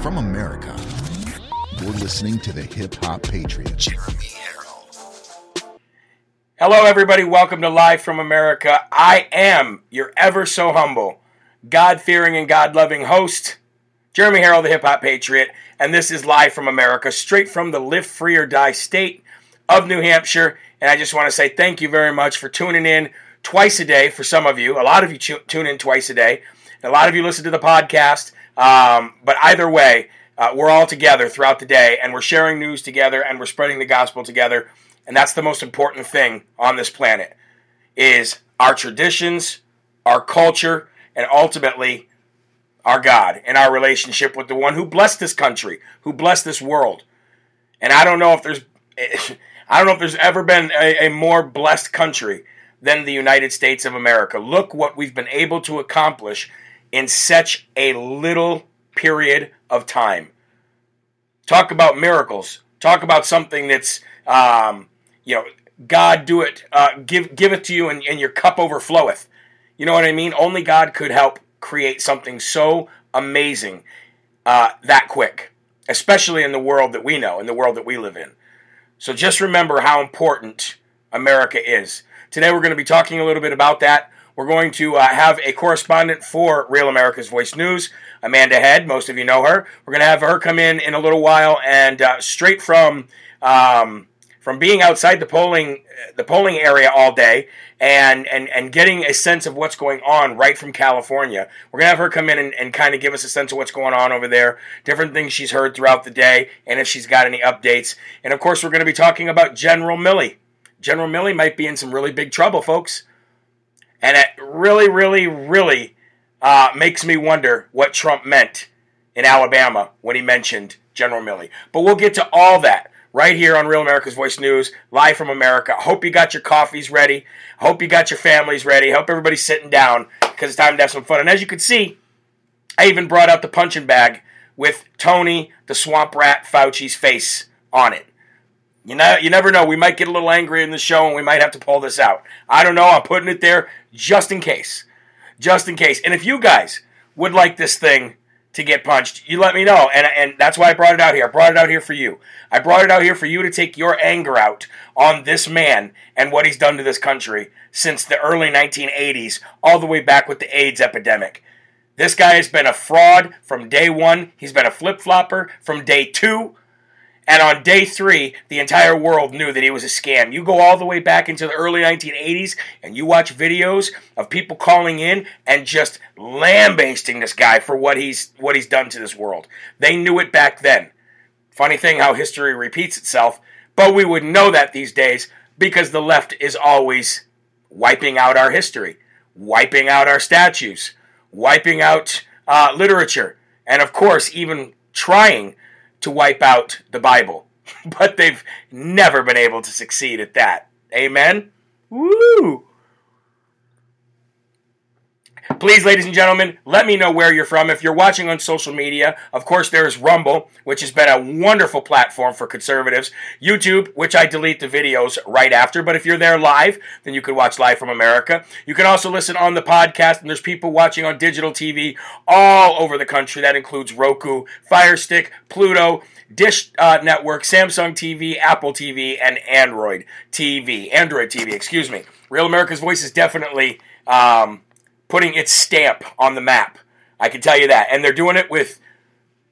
from America. You're listening to the Hip Hop Patriot, Jeremy Herrell. Hello, everybody. Welcome to Live from America. I am your ever so humble, God fearing, and God loving host, Jeremy Herrell, the Hip Hop Patriot, and this is Live from America, straight from the Live Free or Die state of New Hampshire. And I just want to say thank you very much for tuning in twice a day for some of you. A lot of you tune in twice a day. A lot of you listen to the podcast. Um, but either way, uh, we're all together throughout the day and we're sharing news together and we're spreading the gospel together. And that's the most important thing on this planet is our traditions, our culture, and ultimately our God and our relationship with the one who blessed this country, who blessed this world. And I don't know if there's I don't know if there's ever been a, a more blessed country than the United States of America. Look what we've been able to accomplish in such a little period of time. Talk about miracles. Talk about something that's, um, you know, God do it, uh, give give it to you, and, and your cup overfloweth. You know what I mean? Only God could help create something so amazing uh, that quick, especially in the world that we know, in the world that we live in. So just remember how important America is. Today we're going to be talking a little bit about that. We're going to uh, have a correspondent for Real America's Voice News, Amanda Head. Most of you know her. We're going to have her come in in a little while, and uh, straight from um, from being outside the polling the polling area all day and, and and getting a sense of what's going on right from California. We're gonna have her come in and, and kind of give us a sense of what's going on over there, different things she's heard throughout the day, and if she's got any updates. And of course, we're gonna be talking about General Milley. General Milley might be in some really big trouble, folks. And it really, really, really uh, makes me wonder what Trump meant in Alabama when he mentioned General Milley. But we'll get to all that right here on Real America's Voice News, live from America. Hope you got your coffees ready. Hope you got your families ready. Hope everybody's sitting down because it's time to have some fun. And as you can see, I even brought out the punching bag with Tony the Swamp Rat Fauci's face on it. You know, you never know. We might get a little angry in the show and we might have to pull this out. I don't know. I'm putting it there just in case. Just in case. And if you guys would like this thing to get punched, you let me know. And, and that's why I brought it out here. I brought it out here for you. I brought it out here for you to take your anger out on this man and what he's done to this country since the early 1980s, all the way back with the AIDS epidemic. This guy has been a fraud from day one. He's been a flip flopper from day two. And on day three, the entire world knew that he was a scam. You go all the way back into the early 1980s and you watch videos of people calling in and just lambasting this guy for what he's what he's done to this world. They knew it back then. Funny thing how history repeats itself, but we would know that these days because the left is always wiping out our history, wiping out our statues, wiping out uh, literature, and of course, even trying to wipe out the Bible. But they've never been able to succeed at that. Amen? Woo! Please, ladies and gentlemen, let me know where you're from. If you're watching on social media, of course, there's Rumble, which has been a wonderful platform for conservatives. YouTube, which I delete the videos right after. But if you're there live, then you can watch live from America. You can also listen on the podcast, and there's people watching on digital TV all over the country. That includes Roku, Fire Stick, Pluto, Dish uh, Network, Samsung TV, Apple TV, and Android TV. Android TV, excuse me. Real America's Voice is definitely. Um, putting its stamp on the map. I can tell you that. And they're doing it with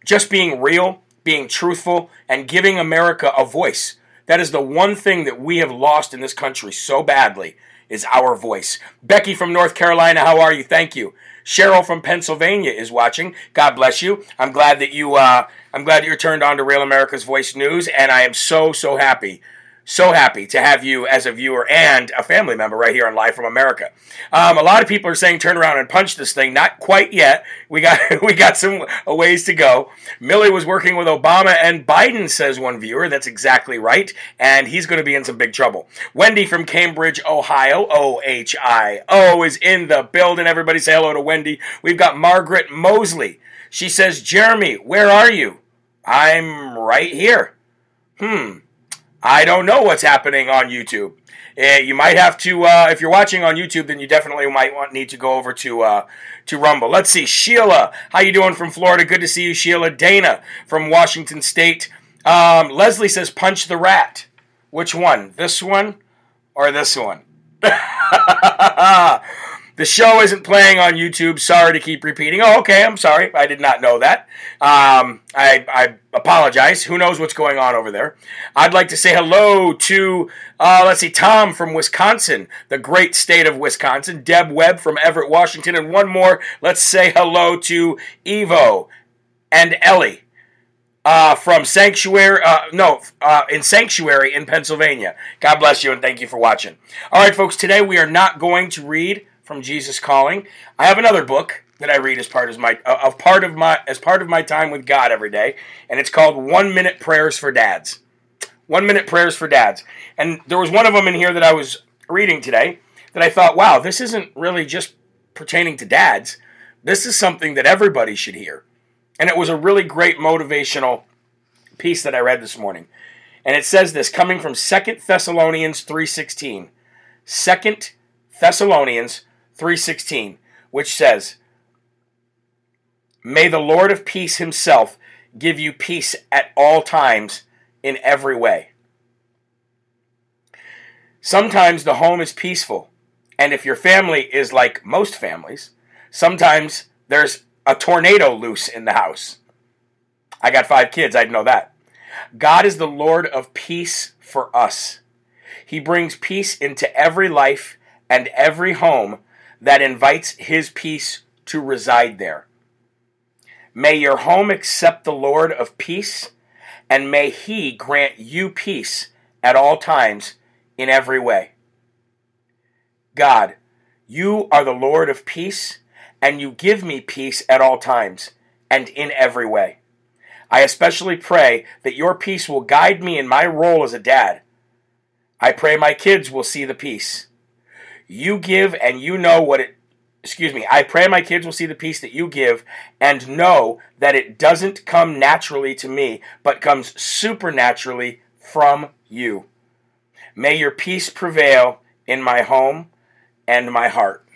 just being real, being truthful, and giving America a voice. That is the one thing that we have lost in this country so badly is our voice. Becky from North Carolina, how are you? Thank you. Cheryl from Pennsylvania is watching. God bless you. I'm glad that you uh, I'm glad that you're turned on to Real America's Voice News, and I am so so happy so happy to have you as a viewer and a family member right here on Live from America. Um, a lot of people are saying turn around and punch this thing. Not quite yet. We got we got some ways to go. Milley was working with Obama and Biden, says one viewer. That's exactly right, and he's going to be in some big trouble. Wendy from Cambridge, Ohio, O H I O, is in the building. Everybody say hello to Wendy. We've got Margaret Mosley. She says, Jeremy, where are you? I'm right here. Hmm. I don't know what's happening on YouTube. Uh, you might have to, uh, if you're watching on YouTube, then you definitely might want need to go over to uh, to Rumble. Let's see, Sheila, how you doing from Florida? Good to see you, Sheila. Dana from Washington State. Um, Leslie says, "Punch the rat." Which one? This one or this one? The show isn't playing on YouTube. Sorry to keep repeating. Oh, okay. I'm sorry. I did not know that. Um, I, I, apologize. Who knows what's going on over there? I'd like to say hello to, uh, let's see, Tom from Wisconsin, the great state of Wisconsin. Deb Webb from Everett, Washington. And one more. Let's say hello to Evo and Ellie. Uh, from Sanctuary, uh, no, uh, in Sanctuary in Pennsylvania. God bless you and thank you for watching. All right, folks, today we are not going to read from Jesus Calling. I have another book that I read as part of my uh, of part of my as part of my time with God every day, and it's called One Minute Prayers for Dads. One Minute Prayers for Dads, and there was one of them in here that I was reading today that I thought, wow, this isn't really just pertaining to dads. This is something that everybody should hear, and it was a really great motivational piece that I read this morning. And it says this coming from Second Thessalonians 3:16. Second Thessalonians 3:16, which says, "May the Lord of peace himself give you peace at all times in every way." Sometimes the home is peaceful, and if your family is like most families, sometimes there's a tornado loose in the house. I got 5 kids, I'd know that. God is the Lord of peace for us. He brings peace into every life and every home that invites His peace to reside there. May your home accept the Lord of peace, and may He grant you peace at all times in every way. God, you are the Lord of peace, and you give me peace at all times and in every way. I especially pray that your peace will guide me in my role as a dad. I pray my kids will see the peace. You give and you know what it excuse me, I pray my kids will see the peace that you give and know that it doesn't come naturally to me, but comes supernaturally from you. May your peace prevail in my home and my heart.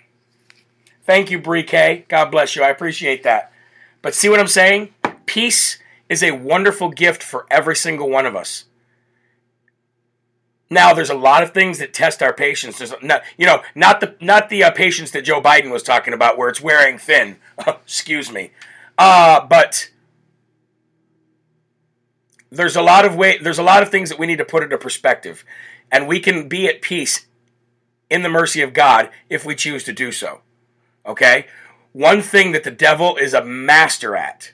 Thank you, Brie K. God bless you. I appreciate that. But see what I'm saying? Peace is a wonderful gift for every single one of us. Now, there's a lot of things that test our patience. There's not, you know, not the not the uh, patience that Joe Biden was talking about, where it's wearing thin. Excuse me, uh, but there's a lot of way. There's a lot of things that we need to put into perspective, and we can be at peace in the mercy of God if we choose to do so. Okay, one thing that the devil is a master at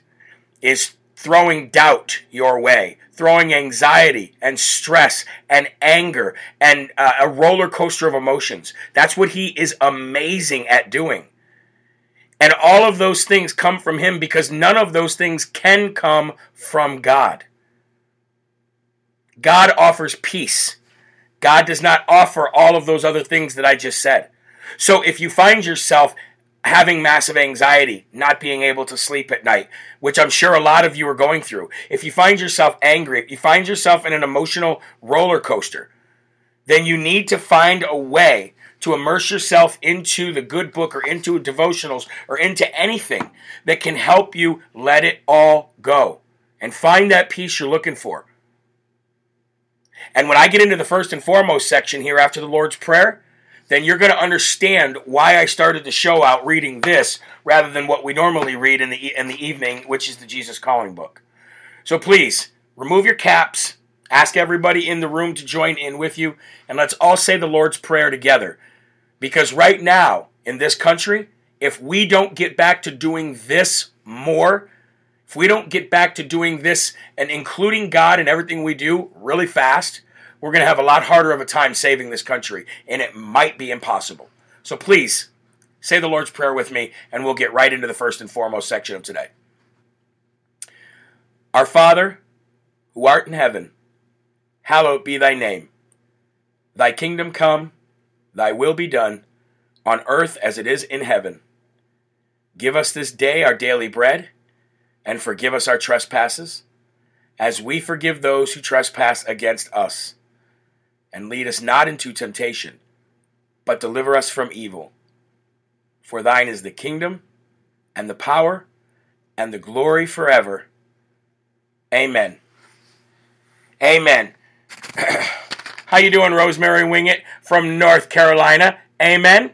is throwing doubt your way, throwing anxiety and stress and anger and uh, a roller coaster of emotions. That's what he is amazing at doing. And all of those things come from him because none of those things can come from God. God offers peace. God does not offer all of those other things that I just said. So if you find yourself having massive anxiety, not being able to sleep at night, which I'm sure a lot of you are going through. If you find yourself angry, if you find yourself in an emotional roller coaster, then you need to find a way to immerse yourself into the good book or into devotionals or into anything that can help you let it all go and find that peace you're looking for. And when I get into the first and foremost section here after the Lord's Prayer, then you're going to understand why I started the show out reading this rather than what we normally read in the in the evening, which is the Jesus Calling book. So please remove your caps, ask everybody in the room to join in with you, and let's all say the Lord's prayer together. Because right now in this country, if we don't get back to doing this more, if we don't get back to doing this and including God in everything we do really fast, we're going to have a lot harder of a time saving this country, and it might be impossible. So please, say the Lord's Prayer with me, and we'll get right into the first and foremost section of today. Our Father, who art in heaven, hallowed be thy name. Thy kingdom come, thy will be done, on earth as it is in heaven. Give us this day our daily bread, and forgive us our trespasses, as we forgive those who trespass against us and lead us not into temptation, but deliver us from evil. For thine is the kingdom, and the power, and the glory forever. Amen. Amen. How you doing, Rosemary Wingett from North Carolina? Amen.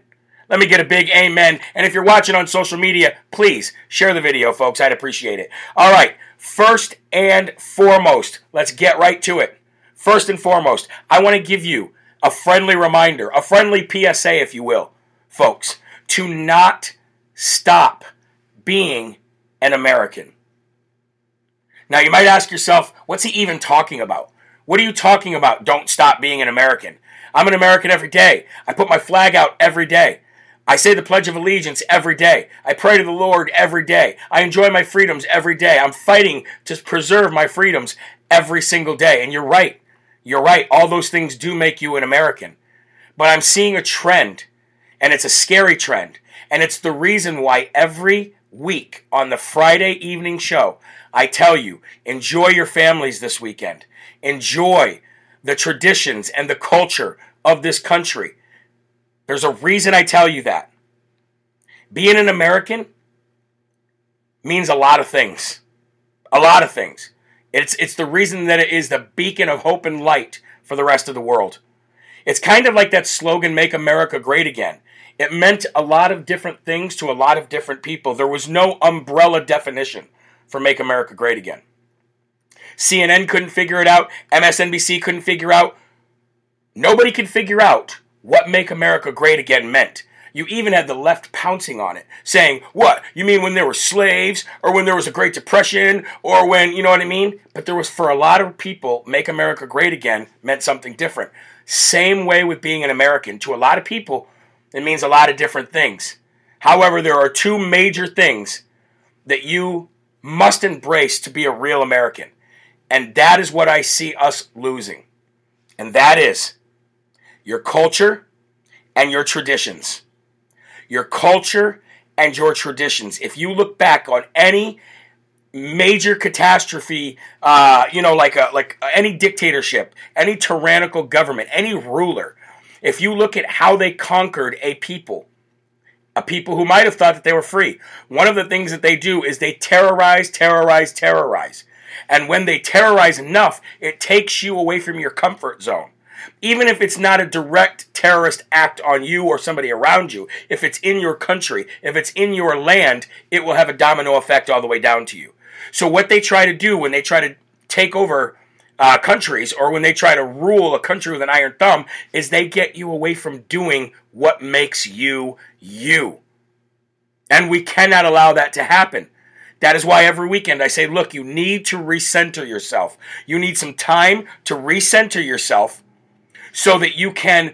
Let me get a big amen. And if you're watching on social media, please share the video, folks. I'd appreciate it. All right. First and foremost, let's get right to it. First and foremost, I want to give you a friendly reminder, a friendly PSA, if you will, folks, to not stop being an American. Now, you might ask yourself, what's he even talking about? What are you talking about? Don't stop being an American. I'm an American every day. I put my flag out every day. I say the Pledge of Allegiance every day. I pray to the Lord every day. I enjoy my freedoms every day. I'm fighting to preserve my freedoms every single day. And you're right. You're right. All those things do make you an American. But I'm seeing a trend, and it's a scary trend. And it's the reason why every week on the Friday evening show, I tell you, enjoy your families this weekend. Enjoy the traditions and the culture of this country. There's a reason I tell you that. Being an American means a lot of things. A lot of things. It's, it's the reason that it is the beacon of hope and light for the rest of the world. It's kind of like that slogan, Make America Great Again. It meant a lot of different things to a lot of different people. There was no umbrella definition for Make America Great Again. CNN couldn't figure it out. MSNBC couldn't figure out. Nobody could figure out what Make America Great Again meant. You even had the left pouncing on it, saying, What? You mean when there were slaves, or when there was a Great Depression, or when, you know what I mean? But there was, for a lot of people, Make America Great Again meant something different. Same way with being an American. To a lot of people, it means a lot of different things. However, there are two major things that you must embrace to be a real American. And that is what I see us losing. And that is your culture and your traditions your culture, and your traditions. If you look back on any major catastrophe, uh, you know, like a, like any dictatorship, any tyrannical government, any ruler, if you look at how they conquered a people, a people who might have thought that they were free, one of the things that they do is they terrorize, terrorize, terrorize. And when they terrorize enough, it takes you away from your comfort zone even if it's not a direct terrorist act on you or somebody around you, if it's in your country, if it's in your land, it will have a domino effect all the way down to you. So, what they try to do when they try to take over uh, countries or when they try to rule a country with an iron thumb is they get you away from doing what makes you you. And we cannot allow that to happen. That is why every weekend I say, look, you need to recenter yourself. You need some time to recenter yourself so that you can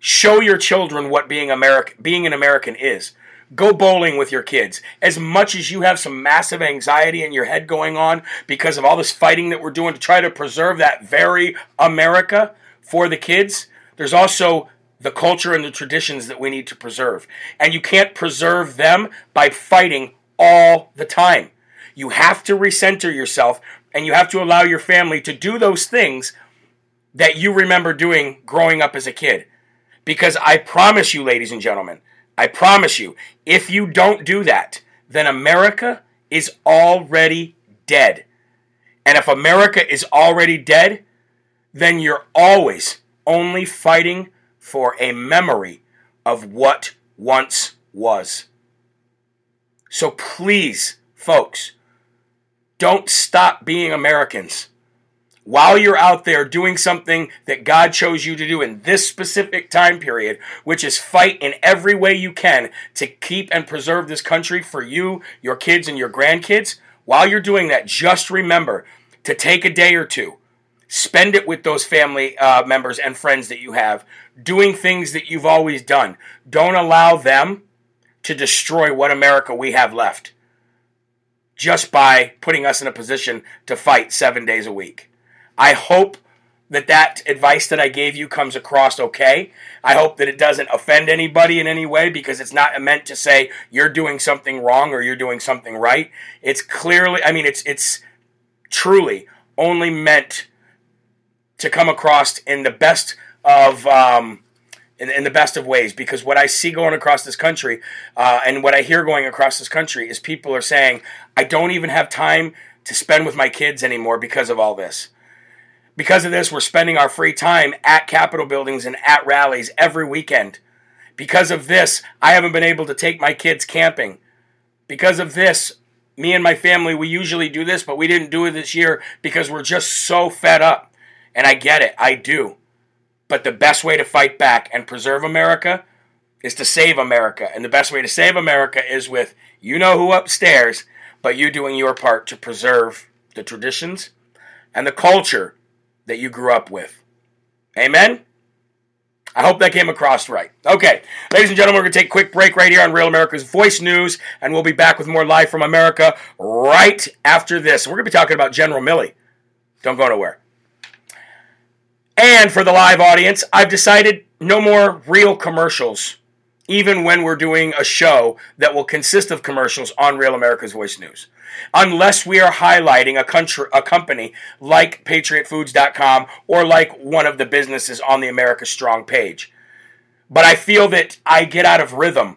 show your children what being American being an American is. Go bowling with your kids. As much as you have some massive anxiety in your head going on because of all this fighting that we're doing to try to preserve that very America for the kids, there's also the culture and the traditions that we need to preserve. And you can't preserve them by fighting all the time. You have to recenter yourself and you have to allow your family to do those things that you remember doing growing up as a kid. Because I promise you, ladies and gentlemen, I promise you, if you don't do that, then America is already dead. And if America is already dead, then you're always only fighting for a memory of what once was. So please, folks, don't stop being Americans while you're out there doing something that God chose you to do in this specific time period, which is fight in every way you can to keep and preserve this country for you, your kids, and your grandkids, while you're doing that, just remember to take a day or two, spend it with those family uh, members and friends that you have, doing things that you've always done. Don't allow them to destroy what America we have left just by putting us in a position to fight seven days a week. I hope that that advice that I gave you comes across okay. I hope that it doesn't offend anybody in any way because it's not meant to say you're doing something wrong or you're doing something right. It's clearly, I mean, it's it's truly only meant to come across in the best of um, in, in, the best of ways because what I see going across this country uh, and what I hear going across this country is people are saying I don't even have time to spend with my kids anymore because of all this. Because of this, we're spending our free time at Capitol buildings and at rallies every weekend. Because of this, I haven't been able to take my kids camping. Because of this, me and my family, we usually do this, but we didn't do it this year because we're just so fed up. And I get it, I do. But the best way to fight back and preserve America is to save America. And the best way to save America is with you know who upstairs, but you doing your part to preserve the traditions and the culture that you grew up with. Amen? I hope that came across right. Okay, ladies and gentlemen, we're going to take a quick break right here on Real America's Voice News, and we'll be back with more Live from America right after this. We're going to be talking about General Milley. Don't go nowhere. And for the live audience, I've decided no more real commercials, even when we're doing a show that will consist of commercials on Real America's Voice News unless we are highlighting a country, a company like PatriotFoods.com or like one of the businesses on the America Strong page. But I feel that I get out of rhythm.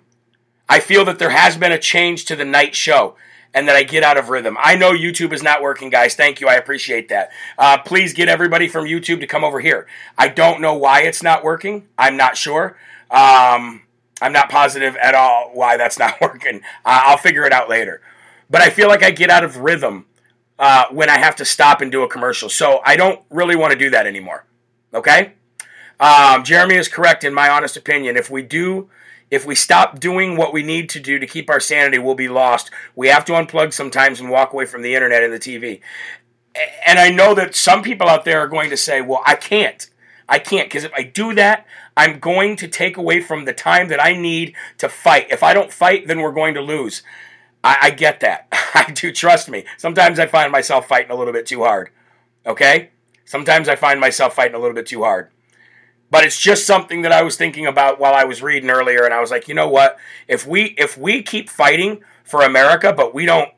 I feel that there has been a change to the night show and that I get out of rhythm. I know YouTube is not working, guys. Thank you. I appreciate that. Uh, please get everybody from YouTube to come over here. I don't know why it's not working. I'm not sure. Um, I'm not positive at all why that's not working. Uh, I'll figure it out later but I feel like I get out of rhythm uh, when I have to stop and do a commercial. So I don't really want to do that anymore. Okay? Um, Jeremy is correct in my honest opinion. If we do, if we stop doing what we need to do to keep our sanity, we'll be lost. We have to unplug sometimes and walk away from the internet and the TV. And I know that some people out there are going to say, well, I can't. I can't because if I do that, I'm going to take away from the time that I need to fight. If I don't fight, then we're going to lose. I, I get that. I do. Trust me. Sometimes I find myself fighting a little bit too hard. Okay? Sometimes I find myself fighting a little bit too hard. But it's just something that I was thinking about while I was reading earlier, and I was like, you know what? If we if we keep fighting for America, but we don't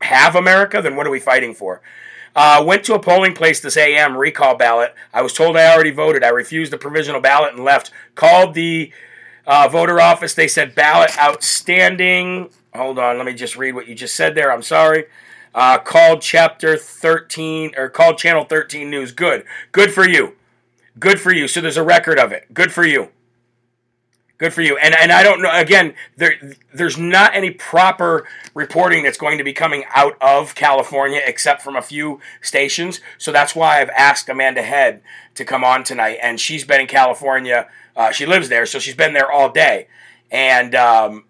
have America, then what are we fighting for? Uh, went to a polling place this AM recall ballot. I was told I already voted. I refused the provisional ballot and left. Called the uh, voter office. They said ballot outstanding. Hold on, let me just read what you just said there. I'm sorry. Uh, called chapter 13 or called channel 13 news. Good. Good for you. Good for you. So there's a record of it. Good for you. Good for you. And and I don't know again, there there's not any proper reporting that's going to be coming out of California except from a few stations. So that's why I've asked Amanda Head to come on tonight and she's been in California. Uh, she lives there, so she's been there all day. And um,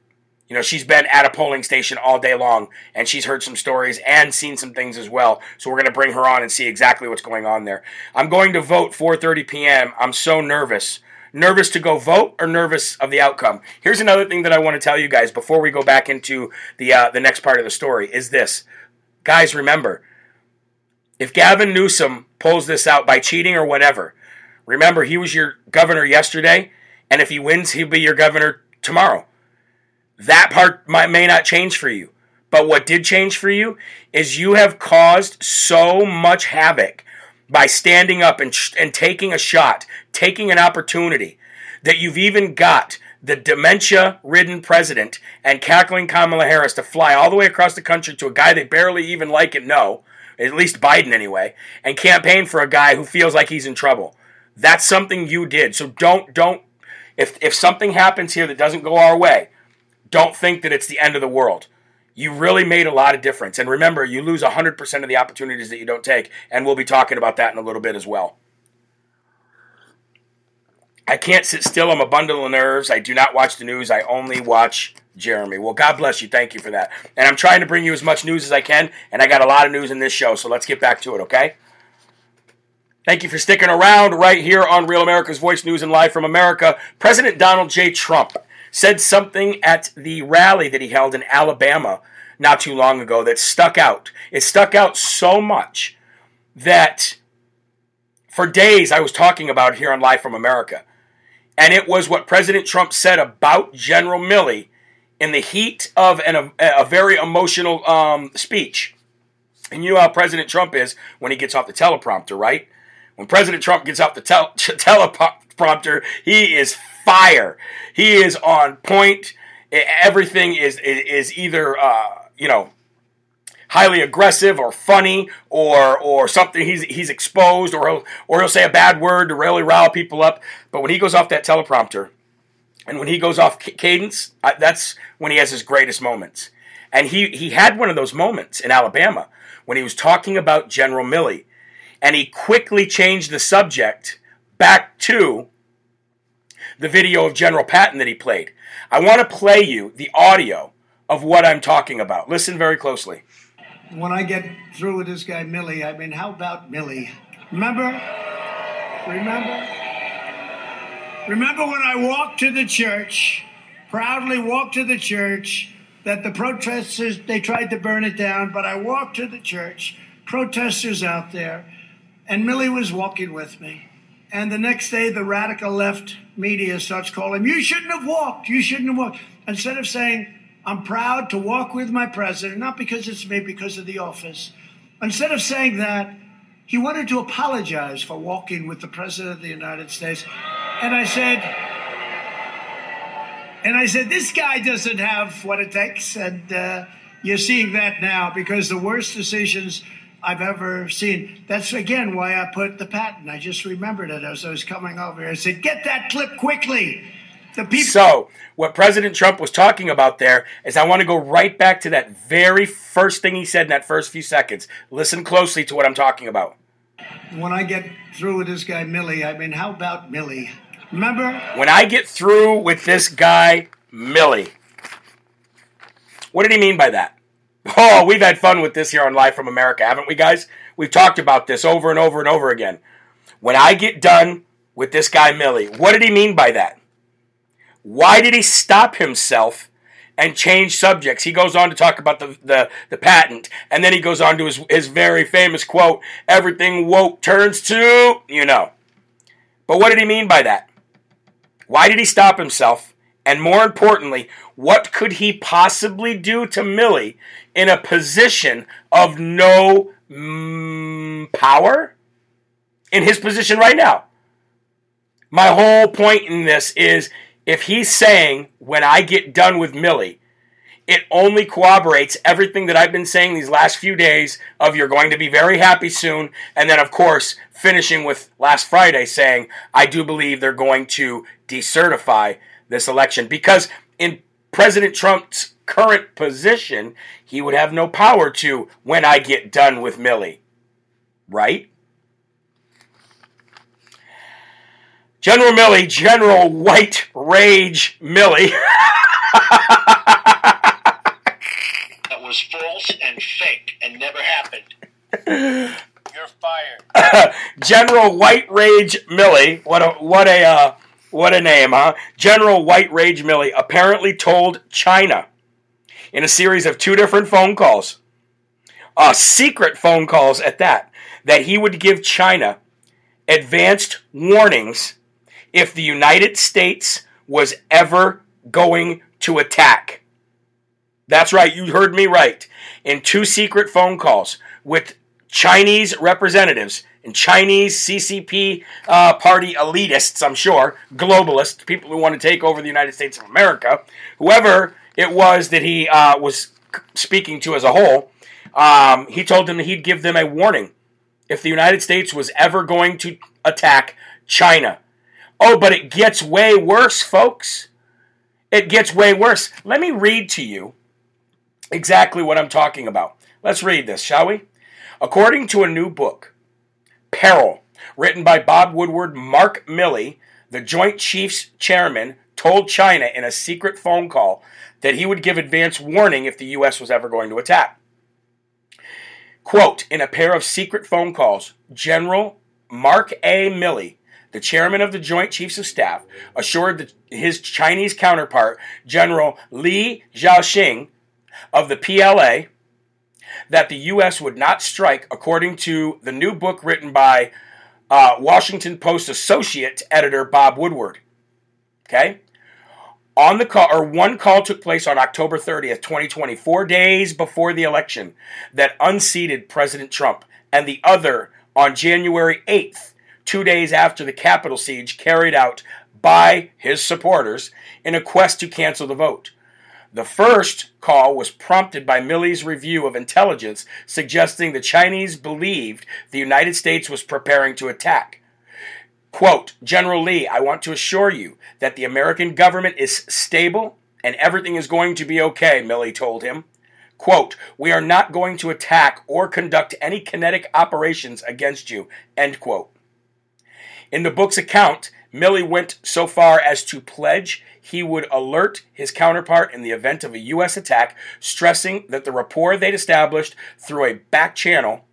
you know, she's been at a polling station all day long and she's heard some stories and seen some things as well. So we're going to bring her on and see exactly what's going on there. I'm going to vote 4:30 p.m. I'm so nervous. Nervous to go vote or nervous of the outcome. Here's another thing that I want to tell you guys before we go back into the uh, the next part of the story is this. Guys, remember, if Gavin Newsom pulls this out by cheating or whatever, remember he was your governor yesterday, and if he wins, he'll be your governor tomorrow. That part might, may not change for you. But what did change for you is you have caused so much havoc by standing up and, and taking a shot, taking an opportunity, that you've even got the dementia ridden president and cackling Kamala Harris to fly all the way across the country to a guy they barely even like and know, at least Biden anyway, and campaign for a guy who feels like he's in trouble. That's something you did. So don't, don't, if, if something happens here that doesn't go our way, don't think that it's the end of the world. You really made a lot of difference. And remember, you lose 100% of the opportunities that you don't take. And we'll be talking about that in a little bit as well. I can't sit still. I'm a bundle of nerves. I do not watch the news. I only watch Jeremy. Well, God bless you. Thank you for that. And I'm trying to bring you as much news as I can. And I got a lot of news in this show. So let's get back to it, okay? Thank you for sticking around right here on Real America's Voice News and Live from America. President Donald J. Trump said something at the rally that he held in Alabama not too long ago that stuck out. It stuck out so much that for days I was talking about here on Live from America. And it was what President Trump said about General Milley in the heat of an, a, a very emotional um, speech. And you know how President Trump is when he gets off the teleprompter, right? When President Trump gets off the tel- teleprompter, he is fire. He is on point. Everything is is either uh, you know highly aggressive or funny or or something he's he's exposed or he'll or he'll say a bad word to really rile people up. But when he goes off that teleprompter and when he goes off cadence, that's when he has his greatest moments. And he he had one of those moments in Alabama when he was talking about General Milley and he quickly changed the subject back to the video of General Patton that he played. I want to play you the audio of what I'm talking about. Listen very closely when I get through with this guy Milley, I mean, how about Milley? Remember? Remember? Remember when I walked to the church, proudly walked to the church, that the protesters, they tried to burn it down, but I walked to the church, protesters out there, and Milley was walking with me. And the next day, the radical left media starts calling, You shouldn't have walked. You shouldn't have walked. Instead of saying, I'm proud to walk with my president, not because it's me, because of the office. Instead of saying that, he wanted to apologize for walking with the president of the United States. And I said, and I said, this guy doesn't have what it takes. And uh, you're seeing that now because the worst decisions I've ever seen. That's again why I put the Patton. I just remembered it as I was coming over here. I said, get that clip quickly. The people. So, what President Trump was talking about there is I want to go right back to that very first thing he said in that first few seconds. Listen closely to what I'm talking about. When I get through with this guy, Milley, I mean, how about Milley? Remember? When I get through with this guy, Milley. What did he mean by that? Oh, we've had fun with this here on Live from America, haven't we, guys? We've talked about this over and over and over again. When I get done with this guy, Milley, what did he mean by that? Why did he stop himself and change subjects? He goes on to talk about the, the, the Patton, and then he goes on to his, his very famous quote everything woke turns to, you know. But what did he mean by that? Why did he stop himself? And more importantly, what could he possibly do to Milley in a position of no mm, power? In his position right now. My whole point in this is if he's saying when I get done with Milley, it only corroborates everything that I've been saying these last few days of you're going to be very happy soon. And then, of course, finishing with last Friday saying, I do believe they're going to decertify this election. Because in President Trump's current position, he would have no power to when I get done with Milley. Right? General Milley, General White Rage Milley. that was false and fake and never happened. You're fired. General White Rage Milley, What a what a uh, what a name, huh? General White Rage Milley apparently told China in a series of two different phone calls, uh, secret phone calls at that, that he would give China advanced warnings if the United States was ever going to attack. That's right, you heard me right. In two secret phone calls with Chinese representatives and Chinese CCP uh, party elitists, I'm sure, globalists, people who want to take over the United States of America, whoever it was that he uh, was speaking to as a whole, um, he told them that he'd give them a warning if the United States was ever going to attack China. Oh, but it gets way worse, folks. It gets way worse. Let me read to you exactly what I'm talking about. Let's read this, shall we? According to a new book, Peril, written by Bob Woodward, Mark Milley, the Joint Chiefs Chairman, told China in a secret phone call that he would give advance warning if the U.S. was ever going to attack. Quote, in a pair of secret phone calls, General Mark A. Milley the chairman of the Joint Chiefs of Staff, assured the, his Chinese counterpart, General Li Zuocheng of the PLA, that the U.S. would not strike, according to the new book written by uh, Washington Post associate editor Bob Woodward. Okay? On the call, or one call took place on October 30th, 2020, four days before the election, that unseated President Trump, and the other on January 8th, two days after the Capitol siege carried out by his supporters in a quest to cancel the vote. The first call was prompted by Milley's review of intelligence suggesting the Chinese believed the United States was preparing to attack. Quote, General Lee, I want to assure you that the American government is stable and everything is going to be okay, Milley told him. Quote, we are not going to attack or conduct any kinetic operations against you, end quote. In the book's account, Milley went so far as to pledge he would alert his counterpart in the event of a U.S. attack, stressing that the rapport they'd established through a back channel.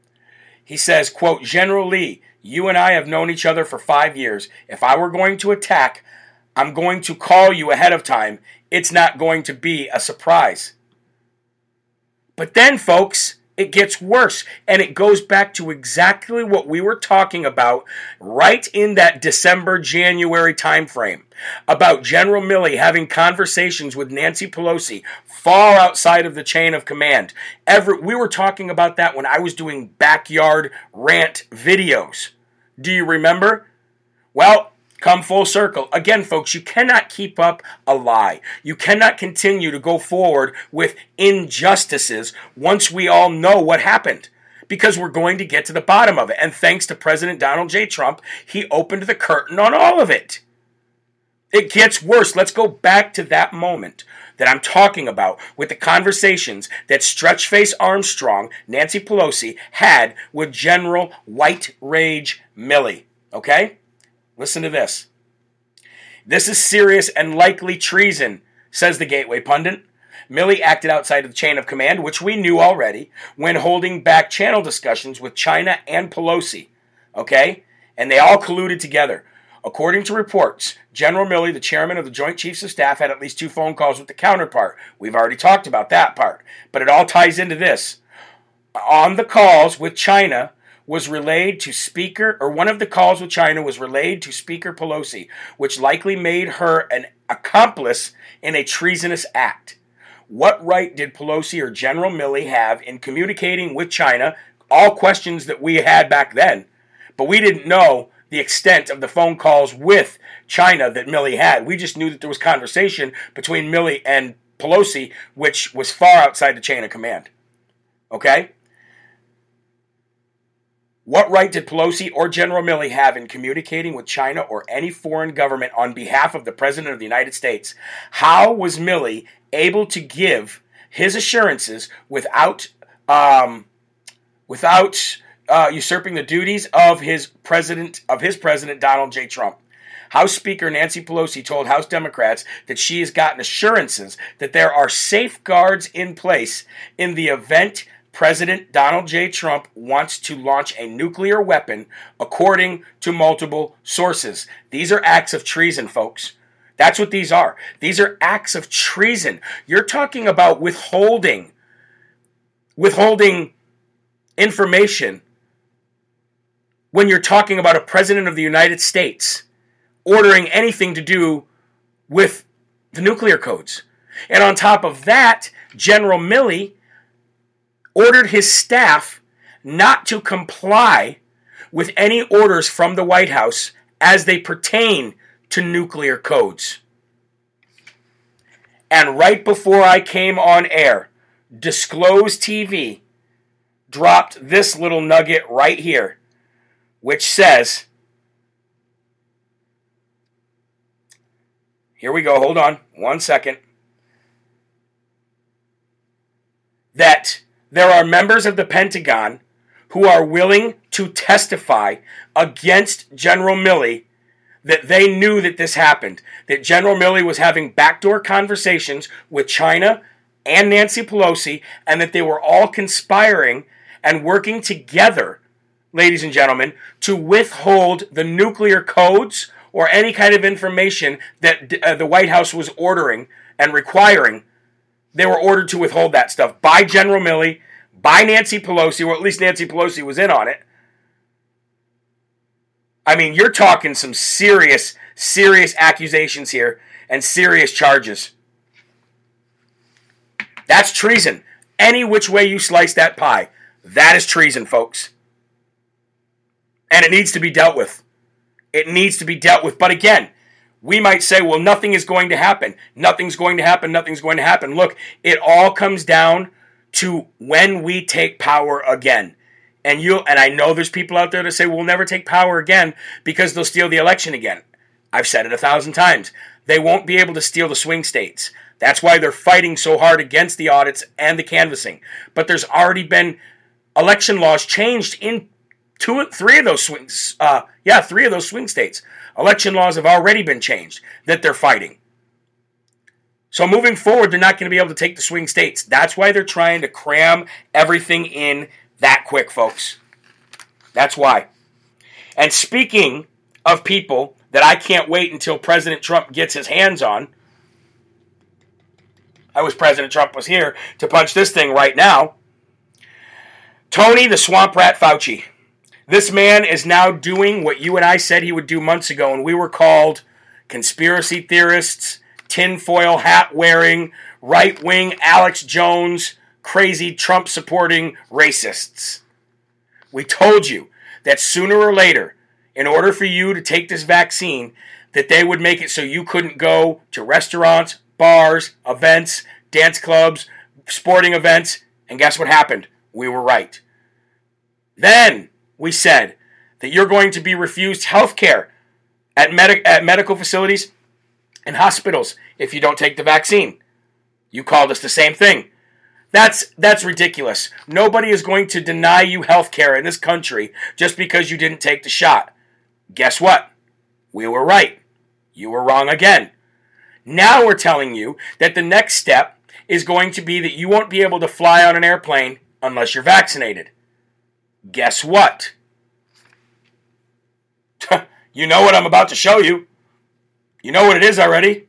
He says, quote, General Lee, you and I have known each other for five years. If I were going to attack, I'm going to call you ahead of time. It's not going to be a surprise. But then, folks, it gets worse. And it goes back to exactly what we were talking about right in that December January timeframe about General Milley having conversations with Nancy Pelosi far outside of the chain of command. Every, we were talking about that when I was doing backyard rant videos. Do you remember? Well, come full circle. Again, folks, you cannot keep up a lie. You cannot continue to go forward with injustices once we all know what happened. Because we're going to get to the bottom of it. And thanks to President Donald J. Trump, he opened the curtain on all of it. It gets worse. Let's go back to that moment that I'm talking about with the conversations that Stretchface Armstrong, Nancy Pelosi, had with General White Rage Milley. Okay? Listen to this. This is serious and likely treason, says the Gateway pundit. Milley acted outside of the chain of command, which we knew already, when holding back channel discussions with China and Pelosi. Okay? And they all colluded together. According to reports, General Milley, the chairman of the Joint Chiefs of Staff, had at least two phone calls with the counterpart. We've already talked about that part. But it all ties into this. On the calls with China, was relayed to Speaker, or one of the calls with China was relayed to Speaker Pelosi, which likely made her an accomplice in a treasonous act. What right did Pelosi or General Milley have in communicating with China? All questions that we had back then, but we didn't know the extent of the phone calls with China that Milley had. We just knew that there was conversation between Milley and Pelosi, which was far outside the chain of command. Okay? What right did Pelosi or General Milley have in communicating with China or any foreign government on behalf of the President of the United States? How was Milley able to give his assurances without um, without uh, usurping the duties of his president of his president Donald J. Trump? House Speaker Nancy Pelosi told House Democrats that she has gotten assurances that there are safeguards in place in the event President Donald J. Trump wants to launch a nuclear weapon, according to multiple sources. These are acts of treason, folks. That's what these are. These are acts of treason. You're talking about withholding, withholding information when you're talking about a president of the United States ordering anything to do with the nuclear codes. And on top of that, General Milley ordered his staff not to comply with any orders from the White House as they pertain to nuclear codes. And right before I came on air, Disclose TV dropped this little nugget right here, which says, Here we go, hold on one second. That there are members of the Pentagon who are willing to testify against General Milley that they knew that this happened, that General Milley was having backdoor conversations with China and Nancy Pelosi, and that they were all conspiring and working together, ladies and gentlemen, to withhold the nuclear codes or any kind of information that uh, the White House was ordering and requiring they were ordered to withhold that stuff by General Milley, by Nancy Pelosi, or at least Nancy Pelosi was in on it. I mean, you're talking some serious, serious accusations here and serious charges. That's treason. Any which way you slice that pie, that is treason, folks. And it needs to be dealt with. It needs to be dealt with. But again, we might say, well, nothing is going to happen. Nothing's going to happen. Nothing's going to happen. Look, it all comes down to when we take power again. And you and I know there's people out there that say we'll never take power again because they'll steal the election again. I've said it a thousand times. They won't be able to steal the swing states. That's why they're fighting so hard against the audits and the canvassing. But there's already been election laws changed in two, three of those swings. Uh, yeah, three of those swing states. Election laws have already been changed that they're fighting. So moving forward, they're not going to be able to take the swing states. That's why they're trying to cram everything in that quick, folks. That's why. And speaking of people that I can't wait until President Trump gets his hands on, I wish President Trump was here to punch this thing right now. Tony the Swamp Rat Fauci. This man is now doing what you and I said he would do months ago, and we were called conspiracy theorists, tinfoil hat wearing, right wing Alex Jones, crazy Trump supporting racists. We told you that sooner or later, in order for you to take this vaccine, that they would make it so you couldn't go to restaurants, bars, events, dance clubs, sporting events, and guess what happened? We were right. Then we said that you're going to be refused health care at, med- at medical facilities and hospitals if you don't take the vaccine. You called us the same thing. That's that's ridiculous. Nobody is going to deny you health care in this country just because you didn't take the shot. Guess what? We were right. You were wrong again. Now we're telling you that the next step is going to be that you won't be able to fly on an airplane unless you're vaccinated. Guess what? you know what I'm about to show you. You know what it is already.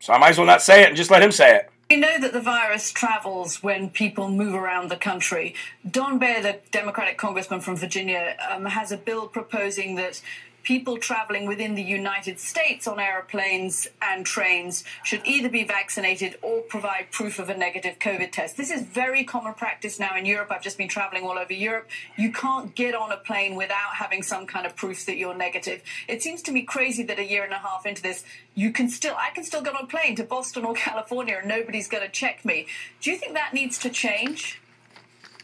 So I might as well not say it and just let him say it. We know that the virus travels when people move around the country. Don Beyer, the Democratic congressman from Virginia, um, has a bill proposing that people traveling within the United States on aeroplanes and trains should either be vaccinated or provide proof of a negative COVID test. This is very common practice now in Europe. I've just been traveling all over Europe. You can't get on a plane without having some kind of proof that you're negative. It seems to me crazy that a year and a half into this, you can still, I can still get on a plane to Boston or California and nobody's going to check me. Do you think that needs to change?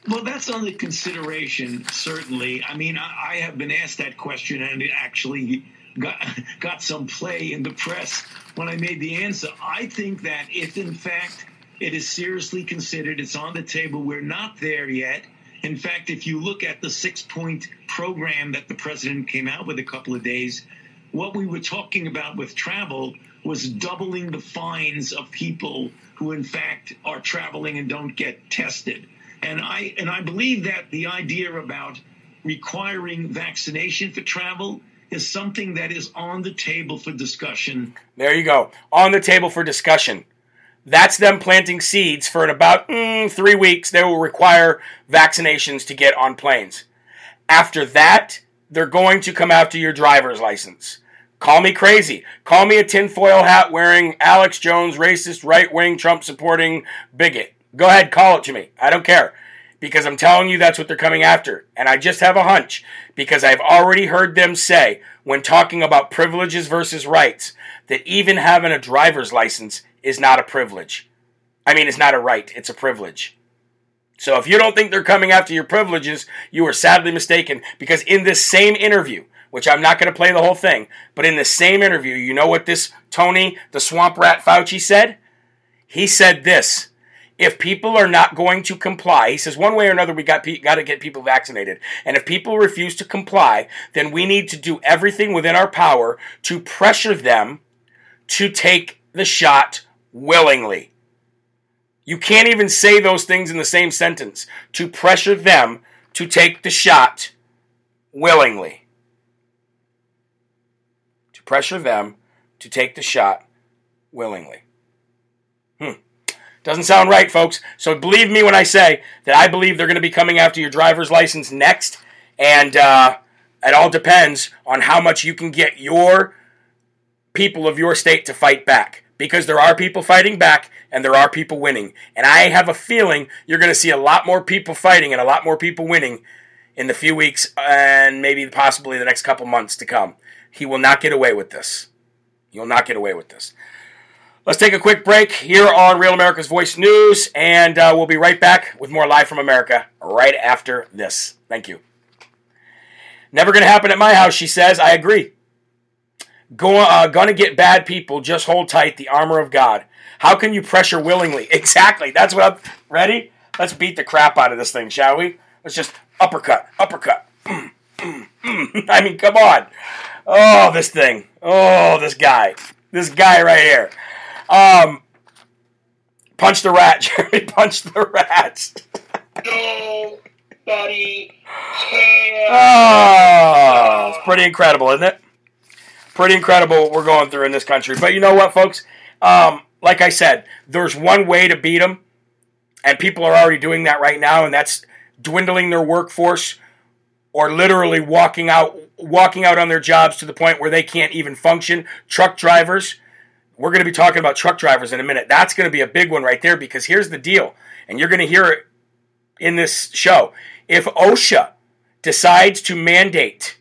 Well, that's under consideration, certainly. I mean, I, I, have been asked that question, and it actually got got some play in the press when I made the answer. I think that if, in fact, it is seriously considered, it's on the table. We're not there yet. In fact, if you look at the six-point program that the president came out with a couple of days, what we were talking about with travel was doubling the fines of people who, in fact, are traveling and don't get tested. And I and I believe that the idea about requiring vaccination for travel is something that is on the table for discussion. There you go. On the table for discussion. That's them planting seeds for in about mm, three weeks. They will require vaccinations to get on planes. After that, they're going to come after your driver's license. Call me crazy. Call me a tinfoil hat wearing Alex Jones, racist, right wing, Trump supporting bigot. Go ahead, call it to me. I don't care. Because I'm telling you that's what they're coming after. And I just have a hunch because I've already heard them say, when talking about privileges versus rights, that even having a driver's license is not a privilege. I mean, it's not a right, it's a privilege. So if you don't think they're coming after your privileges, you are sadly mistaken because in this same interview, which I'm not going to play the whole thing, but in the same interview, you know what this Tony, the swamp rat Fauci said? He said this if people are not going to comply, he says one way or another we got got to get people vaccinated. And if people refuse to comply, then we need to do everything within our power to pressure them to take the shot willingly. You can't even say those things in the same sentence. To pressure them to take the shot willingly. To pressure them to take the shot willingly. Doesn't sound right, folks. So believe me when I say that I believe they're going to be coming after your driver's license next. And uh, it all depends on how much you can get your people of your state to fight back. Because there are people fighting back and there are people winning. And I have a feeling you're going to see a lot more people fighting and a lot more people winning in the few weeks and maybe possibly the next couple months to come. He will not get away with this. Will not get away with this. Let's take a quick break here on Real America's Voice News, and uh, we'll be right back with more Live from America right after this. Thank you. Never going to happen at my house, she says. I agree. Uh, gonna get bad people. Just hold tight. The armor of God. How can you pressure willingly? Exactly. That's what I'm ready. Let's beat the crap out of this thing, shall we? Let's just uppercut, uppercut. I mean, come on. Oh, this thing. Oh, this guy. This guy right here. Um, punch the rat, Jerry. Punch the rat. Nobody cares. Oh, it's pretty incredible, isn't it? Pretty incredible what we're going through in this country. But you know what, folks? Um, like I said, there's one way to beat them, and people are already doing that right now, and that's dwindling their workforce or literally walking out walking out on their jobs to the point where they can't even function. Truck drivers, we're going to be talking about truck drivers in a minute. That's going to be a big one right there because here's the deal, and you're going to hear it in this show. If OSHA decides to mandate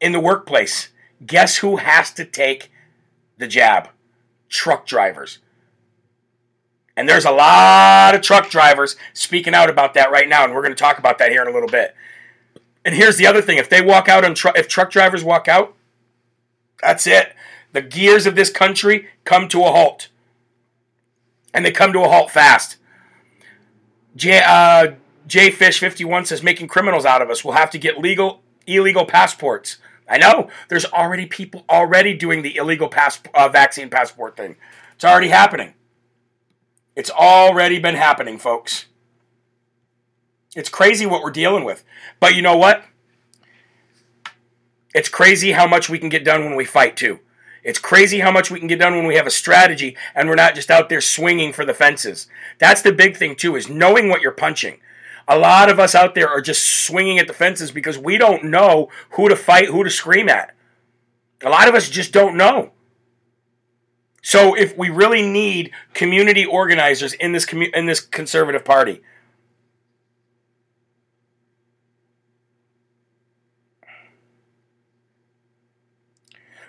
in the workplace, guess who has to take the jab? Truck drivers. And there's a lot of truck drivers speaking out about that right now, and we're going to talk about that here in a little bit. And here's the other thing: if they walk out on tr- if truck drivers walk out, that's it. The gears of this country come to a halt, and they come to a halt fast. J, uh, J Fish fifty one says making criminals out of us. We'll have to get legal illegal passports. I know there's already people already doing the illegal pass uh, vaccine passport thing. It's already happening. It's already been happening, folks. It's crazy what we're dealing with. But you know what? It's crazy how much we can get done when we fight, too. It's crazy how much we can get done when we have a strategy and we're not just out there swinging for the fences. That's the big thing, too, is knowing what you're punching. A lot of us out there are just swinging at the fences because we don't know who to fight, who to scream at. A lot of us just don't know. So if we really need community organizers in this commu- in this conservative party,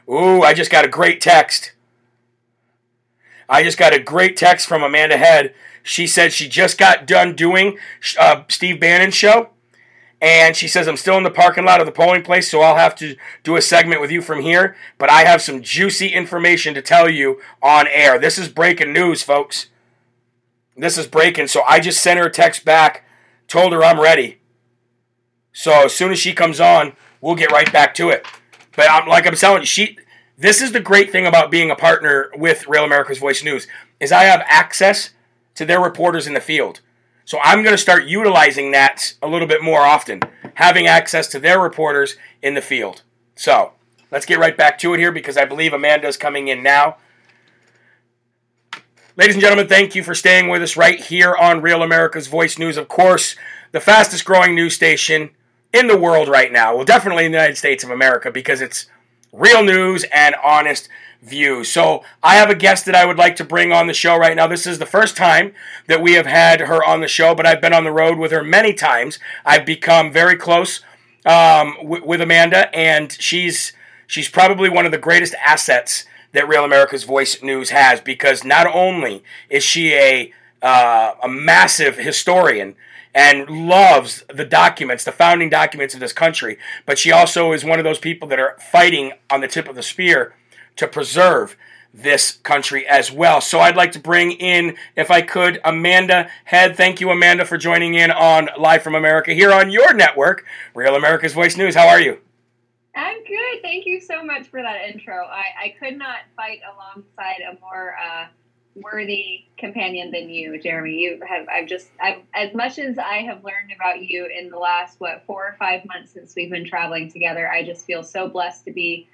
Ooh, I just got a great text. I just got a great text from Amanda Head. She said she just got done doing uh, Steve Bannon's show. And she says, I'm still in the parking lot of the polling place, so I'll have to do a segment with you from here. But I have some juicy information to tell you on air. This is breaking news, folks. This is breaking. So I just sent her a text back, told her I'm ready. So as soon as she comes on, we'll get right back to it. But I'm like I'm telling you, she. This is the great thing about being a partner with Real America's Voice News is I have access to their reporters in the field. So I'm going to start utilizing that a little bit more often, having access to their reporters in the field. So let's get right back to it here because I believe Amanda's coming in now. Ladies and gentlemen, thank you for staying with us right here on Real America's Voice News. Of course, the fastest growing news station in the world right now. Well, definitely in the United States of America because it's real news and honest views. So I have a guest that I would like to bring on the show right now. This is the first time that we have had her on the show, but I've been on the road with her many times. I've become very close um, w- with Amanda, and she's she's probably one of the greatest assets that Real America's Voice News has because not only is she a uh, a massive historian and loves the documents, the founding documents of this country. But she also is one of those people that are fighting on the tip of the spear to preserve this country as well. So I'd like to bring in, if I could, Amanda Head. Thank you, Amanda, for joining in on Live from America here on your network, Real America's Voice News. How are you? I'm good. Thank you so much for that intro. I, I could not fight alongside a more uh, worthy companion than you, Jeremy. You have I've just I've as much as I have learned about you in the last what four or five months since we've been traveling together. I just feel so blessed to be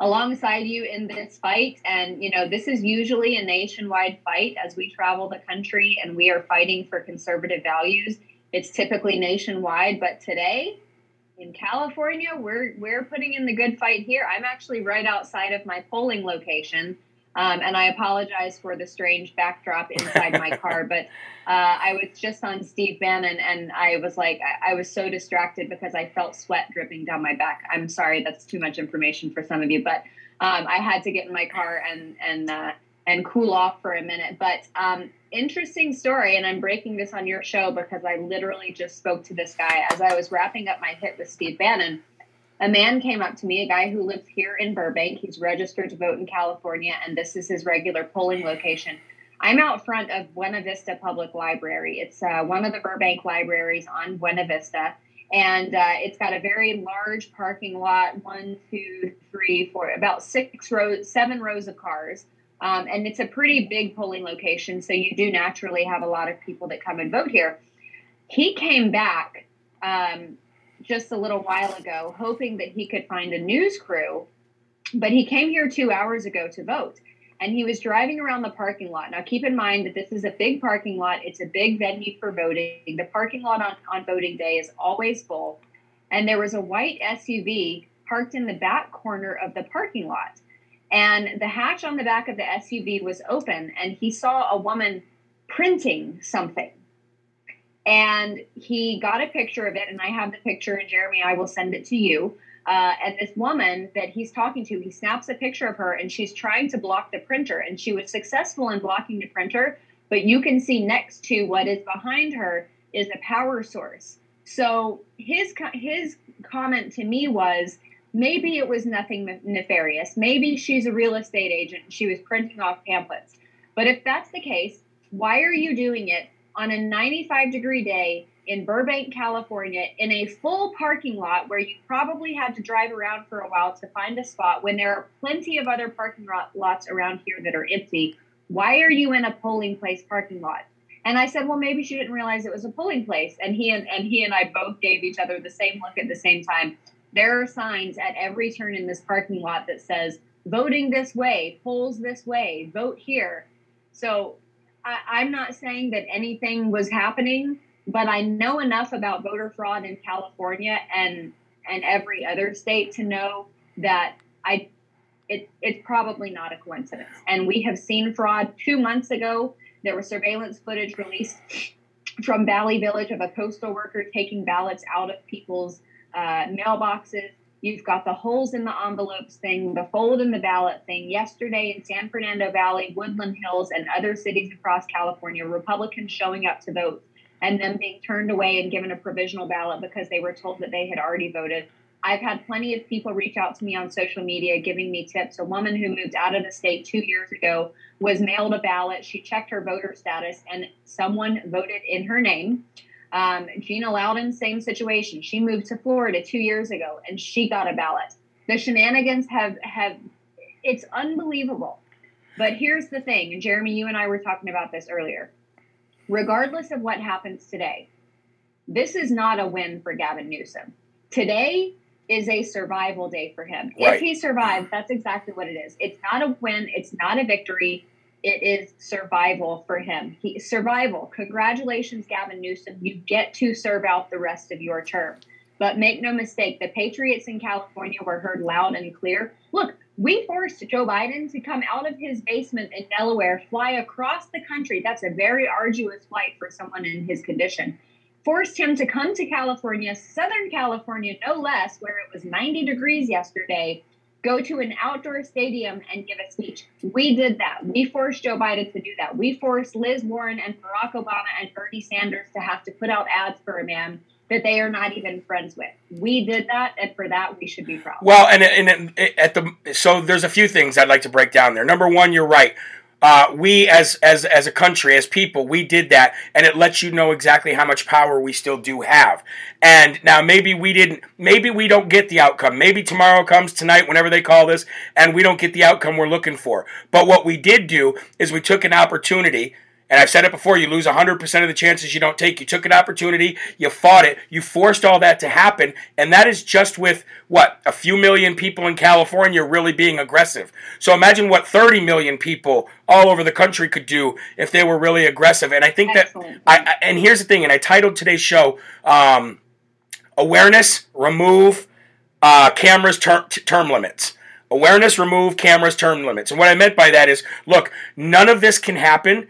alongside you in this fight. And you know, this is usually a nationwide fight as we travel the country and we are fighting for conservative values. It's typically nationwide, but today in California, we're we're putting in the good fight here. I'm actually right outside of my polling location Um, and I apologize for the strange backdrop inside my car, but uh, I was just on Steve Bannon and I was like, I, I, was so distracted because I felt sweat dripping down my back. I'm sorry, that's too much information for some of you, but um, I had to get in my car and and uh, and cool off for a minute. But um, interesting story, and I'm breaking this on your show because I literally just spoke to this guy as I was wrapping up my hit with Steve Bannon a man came up to me, a guy who lives here in Burbank. He's registered to vote in California, and this is his regular polling location. I'm out front of Buena Vista Public Library. It's uh, one of the Burbank libraries on Buena Vista, and uh, it's got a very large parking lot one, two, three, four, about six rows, seven rows of cars. Um, and it's a pretty big polling location, so you do naturally have a lot of people that come and vote here. He came back um, just a little while ago, hoping that he could find a news crew. But he came here two hours ago to vote. And he was driving around the parking lot. Now, keep in mind that this is a big parking lot. It's a big venue for voting. The parking lot on, on voting day is always full. And there was a white SUV parked in the back corner of the parking lot. And the hatch on the back of the SUV was open, and he saw a woman printing something and he got a picture of it and i have the picture and jeremy i will send it to you. Uh, and this woman that he's talking to he snaps a picture of her and she's trying to block the printer. And she was successful in blocking the printer but you can see next to what is behind her is a power source. So his his comment to me was maybe it was nothing nefarious. Maybe she's a real estate agent she was printing off pamphlets. But if that's the case why are you doing it on a 95 degree day in Burbank, California, in a full parking lot where you probably had to drive around for a while to find a spot when there are plenty of other parking lots around here that are empty. Why are you in a polling place parking lot? And I said, well, maybe she didn't realize it was a polling place. And he and, and he and I both gave each other the same look at the same time. There are signs at every turn in this parking lot that says voting this way, polls this way, vote here. So I, am not saying that anything was happening, but I know enough about voter fraud in California and and every other state to know that I it, it's probably not a coincidence. And we have seen fraud two months ago. There was surveillance footage released from Valley Village of a postal worker taking ballots out of people's uh, mailboxes. You've got the holes in the envelopes thing, the fold in the ballot thing. Yesterday in San Fernando Valley, Woodland Hills, and other cities across California, Republicans showing up to vote and then being turned away and given a provisional ballot because they were told that they had already voted. I've had plenty of people reach out to me on social media giving me tips. A woman who moved out of the state two years ago was mailed a ballot. She checked her voter status and someone voted in her name. Um, Gina Loudon, same situation. She moved to Florida two years ago and she got a ballot. The shenanigans have have it's unbelievable. But here's the thing, and Jeremy, you and I were talking about this earlier. Regardless of what happens today, this is not a win for Gavin Newsom. Today is a survival day for him. Right. If he survives, that's exactly what it is. It's not a win, it's not a victory it is survival for him. He survival. Congratulations, Gavin Newsom. You get to serve out the rest of your term. But make no mistake, the Patriots in California were heard loud and clear. Look, we forced Joe Biden to come out of his basement in Delaware, fly across the country. That's a very arduous flight for someone in his condition. Forced him to come to California, Southern California, no less, where it was 90 degrees yesterday, go to an outdoor stadium and give a speech. We did that. We forced Joe Biden to do that. We forced Liz Warren and Barack Obama and Bernie Sanders to have to put out ads for a man that they are not even friends with. We did that, and for that, we should be proud. Well, and, and at the so there's a few things I'd like to break down there. Number one, you're right uh, we as as as a country, as people, we did that, and it lets you know exactly how much power we still do have. And now maybe we didn't, maybe we don't get the outcome. Maybe tomorrow comes tonight, whenever they call this, and we don't get the outcome we're looking for. But what we did do is we took an opportunity and I've said it before, you lose 100% of the chances you don't take. You took an opportunity, you fought it, you forced all that to happen, and that is just with what? A few million people in California really being aggressive. So imagine what 30 million people all over the country could do if they were really aggressive. And I think Excellent. that, I, I, and here's the thing, and I titled today's show, um, Awareness, Remove uh, Cameras ter- Term Limits. Awareness, remove cameras, term limits. And what I meant by that is look, none of this can happen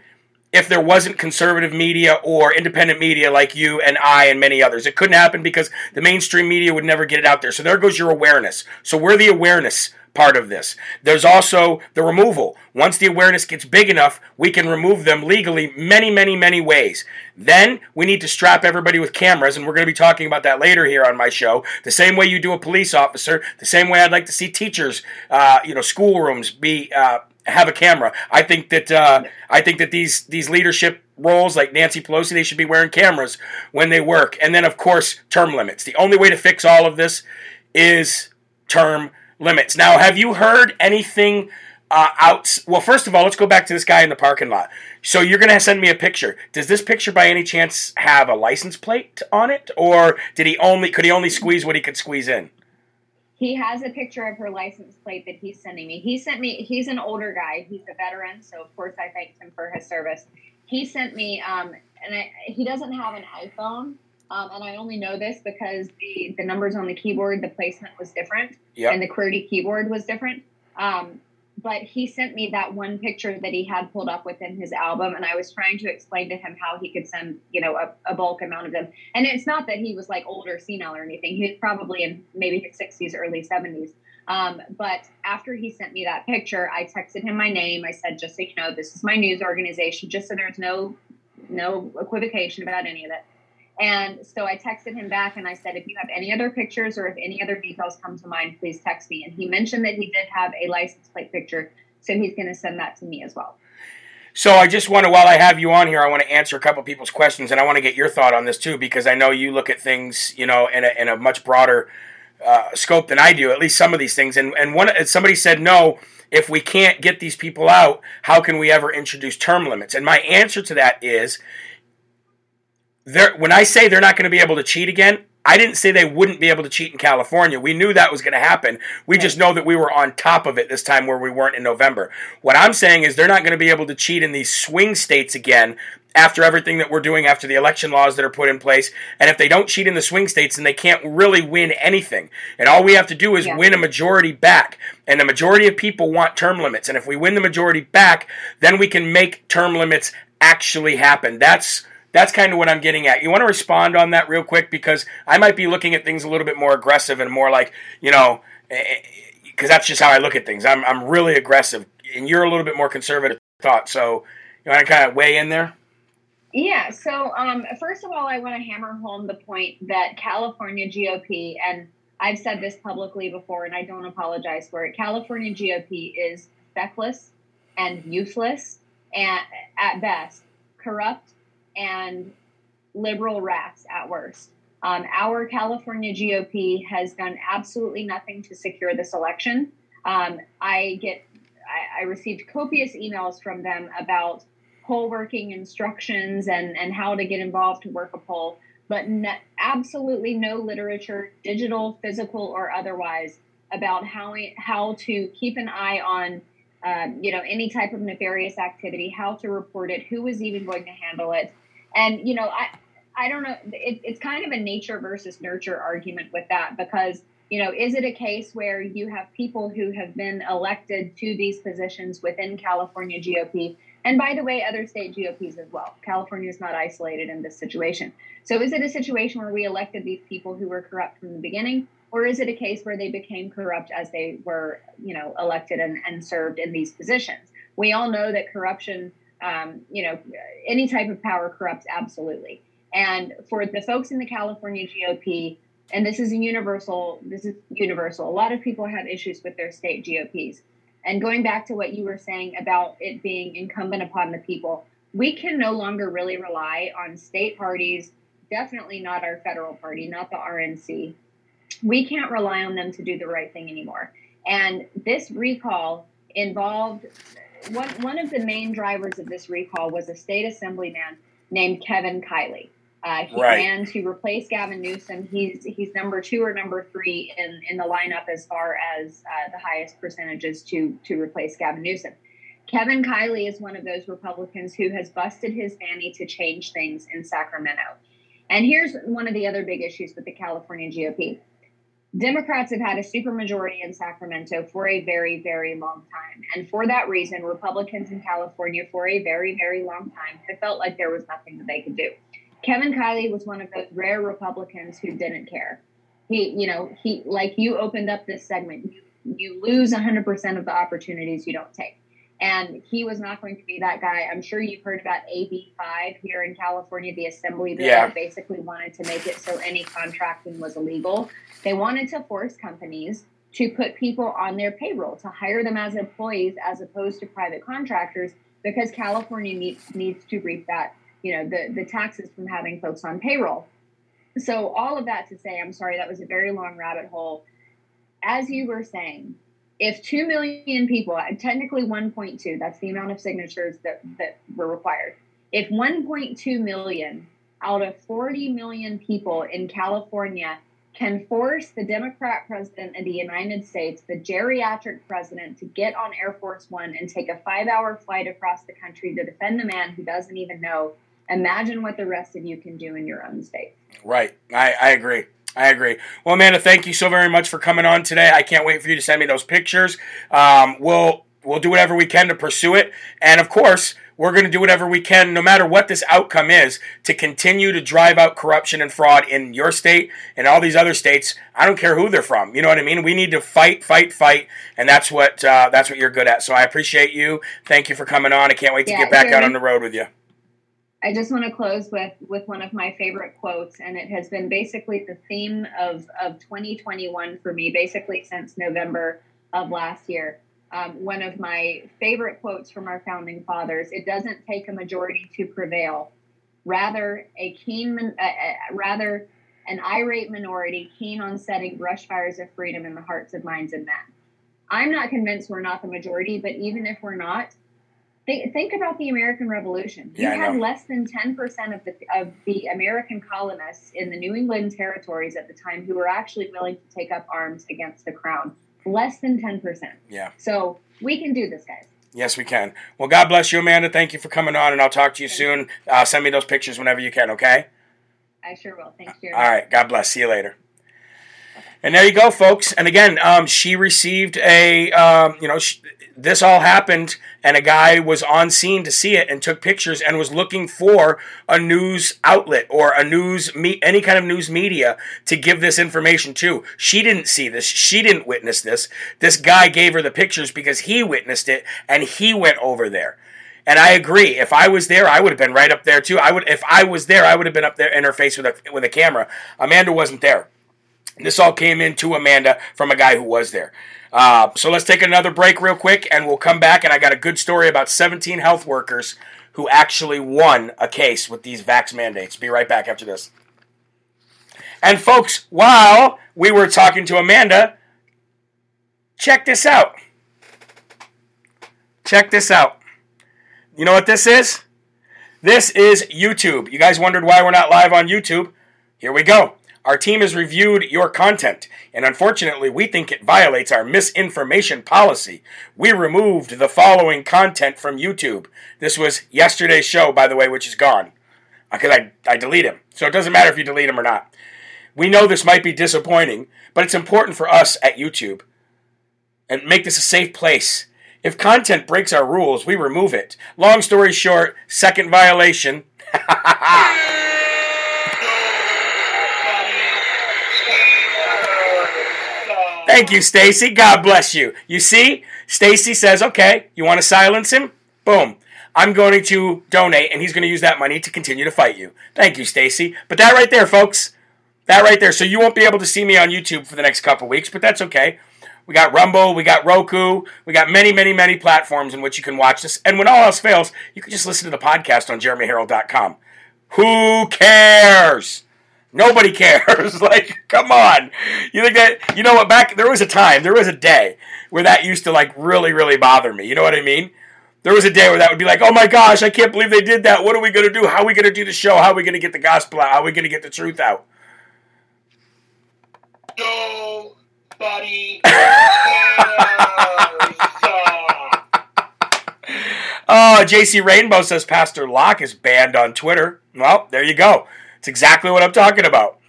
if there wasn't conservative media or independent media like you and I and many others. It couldn't happen because the mainstream media would never get it out there. So there goes your awareness. So we're the awareness part of this. There's also the removal. Once the awareness gets big enough, we can remove them legally many, many, many ways. Then we need to strap everybody with cameras, and we're going to be talking about that later here on my show. The same way you do a police officer, the same way I'd like to see teachers, uh, you know, schoolrooms be. Uh, have a camera. I think that uh, I think that these these leadership roles like Nancy Pelosi they should be wearing cameras when they work. And then of course term limits. The only way to fix all of this is term limits. Now, have you heard anything uh, out? Well, first of all, let's go back to this guy in the parking lot. So you're to send me a picture. Does this picture, by any chance, have a license plate on it, or did he only could he only squeeze what he could squeeze in? He has a picture of her license plate that he's sending me. He sent me. He's an older guy. He's a veteran, so of course I thanked him for his service. He sent me, um, and I, he doesn't have an iPhone, um, and I only know this because the the numbers on the keyboard, the placement was different, Yep. and the QWERTY keyboard was different. Um, but he sent me that one picture that he had pulled up within his album, and I was trying to explain to him how he could send, you know, a, a bulk amount of them. And it's not that he was like old or senile or anything. He was probably in maybe his sixties, early seventies. Um, but after he sent me that picture, I texted him my name. I said, just so you know, this is my news organization, just so there's no no equivocation about any of it. And so I texted him back and I said, if you have any other pictures or if any other details come to mind, please text me. And he mentioned that he did have a license plate picture, so he's going to send that to me as well. So I just want to, while I have you on here, I want to answer a couple people's questions, and I want to get your thought on this too, because I know you look at things, you know, in a, in a much broader uh, scope than I do. At least some of these things. And and one somebody said, no, if we can't get these people out, how can we ever introduce term limits? And my answer to that is, they're, when I say they're not going to be able to cheat again, I didn't say they wouldn't be able to cheat in California. We knew that was going to happen. We just know that we were on top of it this time where we weren't in November. What I'm saying is they're not going to be able to cheat in these swing states again after everything that we're doing after the election laws that are put in place. And if they don't cheat in the swing states, then they can't really win anything. And all we have to do is Yeah. win a majority back. And the majority of people want term limits. And if we win the majority back, then we can make term limits actually happen. That's that's kind of what I'm getting at. You want to respond on that real quick because I might be looking at things a little bit more aggressive and more like, you know, because that's just how I look at things. I'm I'm really aggressive, and you're a little bit more conservative thought. So you want to kind of weigh in there? Yeah. So, um, first of all, I want to hammer home the point that California GOP, and I've said this publicly before, and I don't apologize for it. California GOP is feckless and useless, and at best, corrupt and liberal rats at worst. Um, our California GOP has done absolutely nothing to secure this election. Um, I get, I, I received copious emails from them about poll working instructions and, and how to get involved to work a poll, but absolutely no literature, digital, physical, or otherwise, about how how to keep an eye on um, you know any type of nefarious activity, how to report it, who is even going to handle it, and you know I I don't know it, it's kind of a nature versus nurture argument with that because you know is it a case where you have people who have been elected to these positions within California GOP and by the way, other state GOPs as well. California is not isolated in this situation. So, is it a situation where we elected these people who were corrupt from the beginning, or is it a case where they became corrupt as they were, you know, elected and, and served in these positions? We all know that corruption, um, you know, any type of power corrupts absolutely. And for the folks in the California GOP, and this is a universal, this is universal. A lot of people have issues with their state GOPs. And going back to what you were saying about it being incumbent upon the people, we can no longer really rely on state parties, definitely not our federal party, not the RNC. We can't rely on them to do the right thing anymore. And this recall involved one, one of the main drivers of this recall was a state assemblyman named Kevin Kiley. Uh, he Right. ran to replace Gavin Newsom. He's he's number two or number three in, in the lineup as far as uh, the highest percentages to to replace Gavin Newsom. Kevin Kiley is one of those Republicans who has busted his fanny to change things in Sacramento. And here's one of the other big issues with the California GOP. Democrats have had a supermajority in Sacramento for a very, very long time. And for that reason, Republicans in California for a very, very long time have felt like there was nothing that they could do. Kevin Kiley was one of those rare Republicans who didn't care. He, you know, he, like you opened up this segment, you, you lose 100% of the opportunities you don't take. And he was not going to be that guy. I'm sure you've heard about AB5 here in California, the assembly bill Yeah. that basically wanted to make it so any contracting was illegal. They wanted to force companies to put people on their payroll, to hire them as employees as opposed to private contractors, because California needs, needs to reap that, you know, the, the taxes from having folks on payroll. So all of that to say, I'm sorry, that was a very long rabbit hole. As you were saying, if 2 million people, uh, technically 1.2, that's the amount of signatures that, that were required. If 1.2 million out of 40 million people in California can force the Democrat president of the United States, the geriatric president, to get on Air Force One and take a five hour flight across the country to defend the man who doesn't even know, imagine what the rest of you can do in your own state. Right. I, I agree. I agree. Well, Amanda, thank you so very much for coming on today. I can't wait for you to send me those pictures. Um, we'll we'll do whatever we can to pursue it, and of course, we're going to do whatever we can, no matter what this outcome is, to continue to drive out corruption and fraud in your state and all these other states. I don't care who they're from. You know what I mean? We need to fight, fight, fight, and that's what uh, that's what you're good at. So I appreciate you. Thank you for coming on. I can't wait to Yeah, get back out on the road with you. I just want to close with with one of my favorite quotes, and it has been basically the theme of of 2021 for me, basically since November of last year. Um, one of my favorite quotes from our founding fathers: "It doesn't take a majority to prevail, rather a keen, uh, rather an irate minority keen on setting brush fires of freedom in the hearts of minds of men." I'm not convinced we're not the majority, but even if we're not, Think, think about the American Revolution. You Yeah, had less than 10% of the, of the American colonists in the New England territories at the time who were actually willing to take up arms against the crown. Less than 10%. Yeah. So we can do this, guys. Yes, we can. Well, God bless you, Amanda. Thank you for coming on, and I'll talk to you soon. Uh, send me those pictures whenever you can, okay? I sure will. Thanks, Jeremy. All right. God bless. See you later. And there you go, folks. And again, um, she received a, um, you know, sh- this all happened, and a guy was on scene to see it and took pictures and was looking for a news outlet or a news me- any kind of news media to give this information to. She didn't see this. She didn't witness this. This guy gave her the pictures because he witnessed it and he went over there. And I agree. If I was there, I would have been right up there too. I would, if I was there, I would have been up there in her face with a with a camera. Amanda wasn't there. This all came in to Amanda from a guy who was there. Uh, so let's take another break real quick, and we'll come back. And I got a good story about 17 health workers who actually won a case with these vax mandates. Be right back after this. And folks, while we were talking to Amanda, check this out. Check this out. You know what this is? This is YouTube. You guys wondered why we're not live on YouTube? Here we go. Our team has reviewed your content, and unfortunately, we think it violates our misinformation policy. We removed the following content from YouTube. This was yesterday's show, by the way, which is gone. Uh, because I, I delete him. So it doesn't matter if you delete him or not. We know this might be disappointing, but it's important for us at YouTube and make this a safe place. If content breaks our rules, we remove it. Long story short, second violation. Thank you, Stacy. God bless you. You see, Stacy says, "Okay, you want to silence him? Boom. I'm going to donate, and he's going to use that money to continue to fight you. Thank you, Stacy. But that right there, folks, that right there. So you won't be able to see me on YouTube for the next couple weeks, but that's okay. We got Rumble, we got Roku, we got many, many, many platforms in which you can watch this. And when all else fails, you can just listen to the podcast on jeremyherrell.com. Who cares? Nobody cares. like, come on. You think that, you know what, back, there was a time, there was a day where that used to, like, really, really bother me. You know what I mean? There was a day where that would be like, oh my gosh, I can't believe they did that. What are we going to do? How are we going to do the show? How are we going to get the gospel out? How are we going to get the truth out? Nobody cares. Oh, JC Rainbow says Pastor Locke is banned on Twitter. Well, there you go. It's exactly what I'm talking about.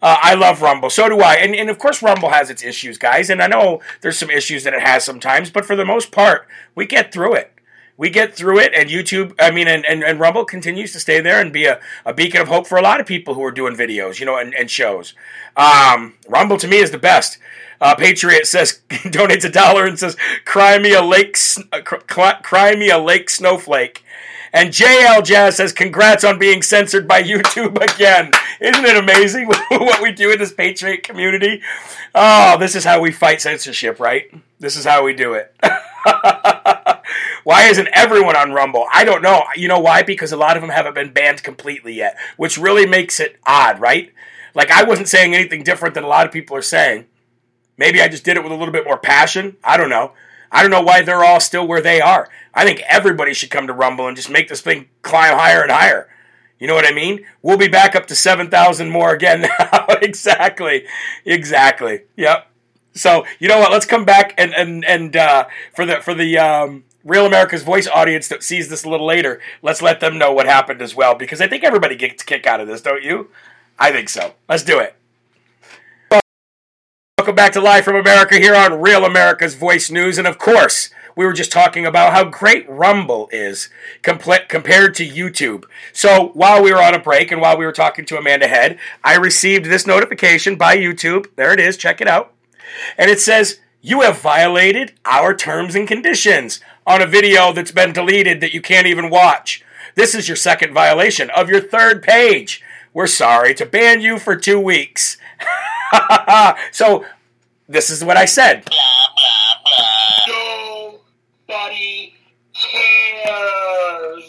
Uh, I love Rumble. So do I. And, and of course, Rumble has its issues, guys. And I know there's some issues that it has sometimes, but for the most part, we get through it. We get through it, and YouTube, I mean, and, and, and Rumble continues to stay there and be a, a beacon of hope for a lot of people who are doing videos, you know, and, and shows. Um, Rumble to me is the best. Uh, Patriot says donates a dollar and says, "Cry me a lake, uh, cry me a lake snowflake." And JL Jazz says, Congrats on being censored by YouTube again. Isn't it amazing what we do in this Patriot community? Oh, this is how we fight censorship, right? This is how we do it. why isn't everyone on Rumble? I don't know. You know why? Because a lot of them haven't been banned completely yet, which really makes it odd, right? Like, I wasn't saying anything different than a lot of people are saying. Maybe I just did it with a little bit more passion. I don't know. I don't know why they're all still where they are. I think everybody should come to Rumble and just make this thing climb higher and higher. You know what I mean? We'll be back up to 7,000 more again now. exactly. Exactly. Yep. So, you know what? Let's come back and and and uh, for the for the um, Real America's Voice audience that sees this a little later, let's let them know what happened as well because I think everybody gets a kick out of this, don't you? I think so. Let's do it. Welcome back to Live from America here on Real America's Voice News. And of course, we were just talking about how great Rumble is compl- compared to YouTube. So while we were on a break and while we were talking to Amanda Head, I received this notification by YouTube. There it is, check it out. And it says, You have violated our terms and conditions on a video that's been deleted that you can't even watch. This is your second violation of your third page. We're sorry to ban you for two weeks. so this is what I said. Blah, blah, blah. Nobody cares.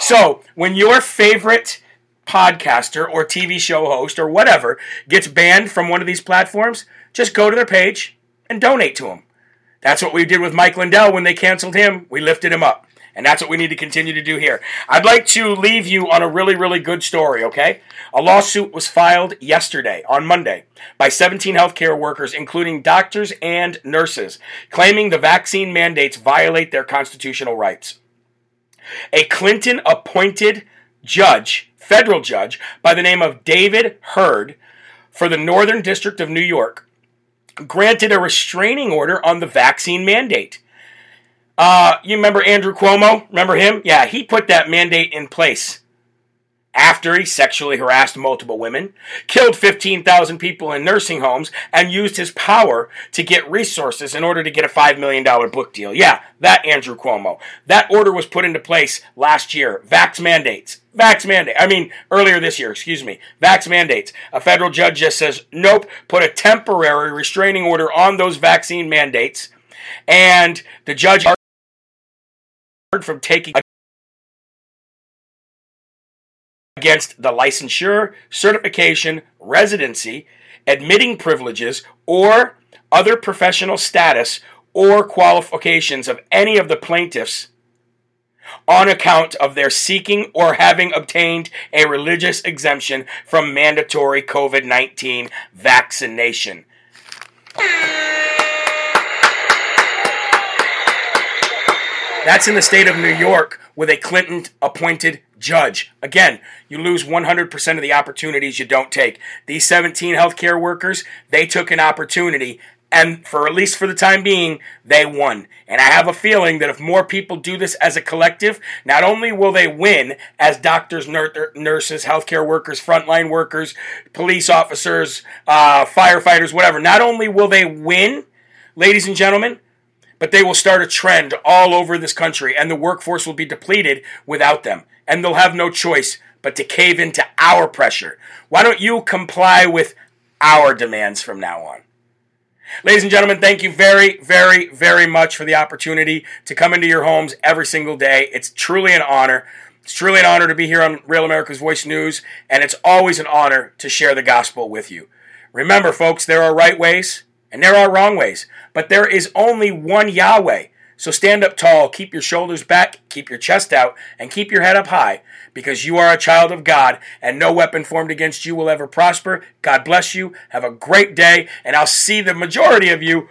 So, when your favorite podcaster or TV show host or whatever gets banned from one of these platforms, just go to their page and donate to them. That's what we did with Mike Lindell when they canceled him. We lifted him up. And that's what we need to continue to do here. I'd like to leave you on a really, really good story, okay? A lawsuit was filed yesterday, on Monday, by 17 healthcare workers, including doctors and nurses, claiming the vaccine mandates violate their constitutional rights. A Clinton appointed judge, federal judge, by the name of David Hurd for the Northern District of New York, granted a restraining order on the vaccine mandate. Uh, you remember Andrew Cuomo? Remember him? Yeah, he put that mandate in place after he sexually harassed multiple women, killed 15,000 people in nursing homes, and used his power to get resources in order to get a $5 million book deal. Yeah, that Andrew Cuomo. That order was put into place last year. Vax mandates. Vax mandate. I mean, earlier this year, excuse me. Vax mandates. A federal judge just says, nope, put a temporary restraining order on those vaccine mandates. And the judge from taking against the licensure, certification, residency, admitting privileges, or other professional status or qualifications of any of the plaintiffs on account of their seeking or having obtained a religious exemption from mandatory COVID 19 vaccination. That's in the state of New York with a Clinton appointed judge. Again, you lose 100% of the opportunities you don't take. These 17 healthcare workers, they took an opportunity and for at least for the time being, they won. And I have a feeling that if more people do this as a collective, not only will they win as doctors, nurses, healthcare workers, frontline workers, police officers, uh, firefighters, whatever, not only will they win, ladies and gentlemen, but they will start a trend all over this country, and the workforce will be depleted without them. And they'll have no choice but to cave into our pressure. Why don't you comply with our demands from now on? Ladies and gentlemen, thank you very, very, very much for the opportunity to come into your homes every single day. It's truly an honor. It's truly an honor to be here on Real America's Voice News, and it's always an honor to share the gospel with you. Remember, folks, there are right ways and there are wrong ways, but there is only one Yahweh. So stand up tall, keep your shoulders back, keep your chest out, and keep your head up high, because you are a child of God, and no weapon formed against you will ever prosper. God bless you. Have a great day, and I'll see the majority of you.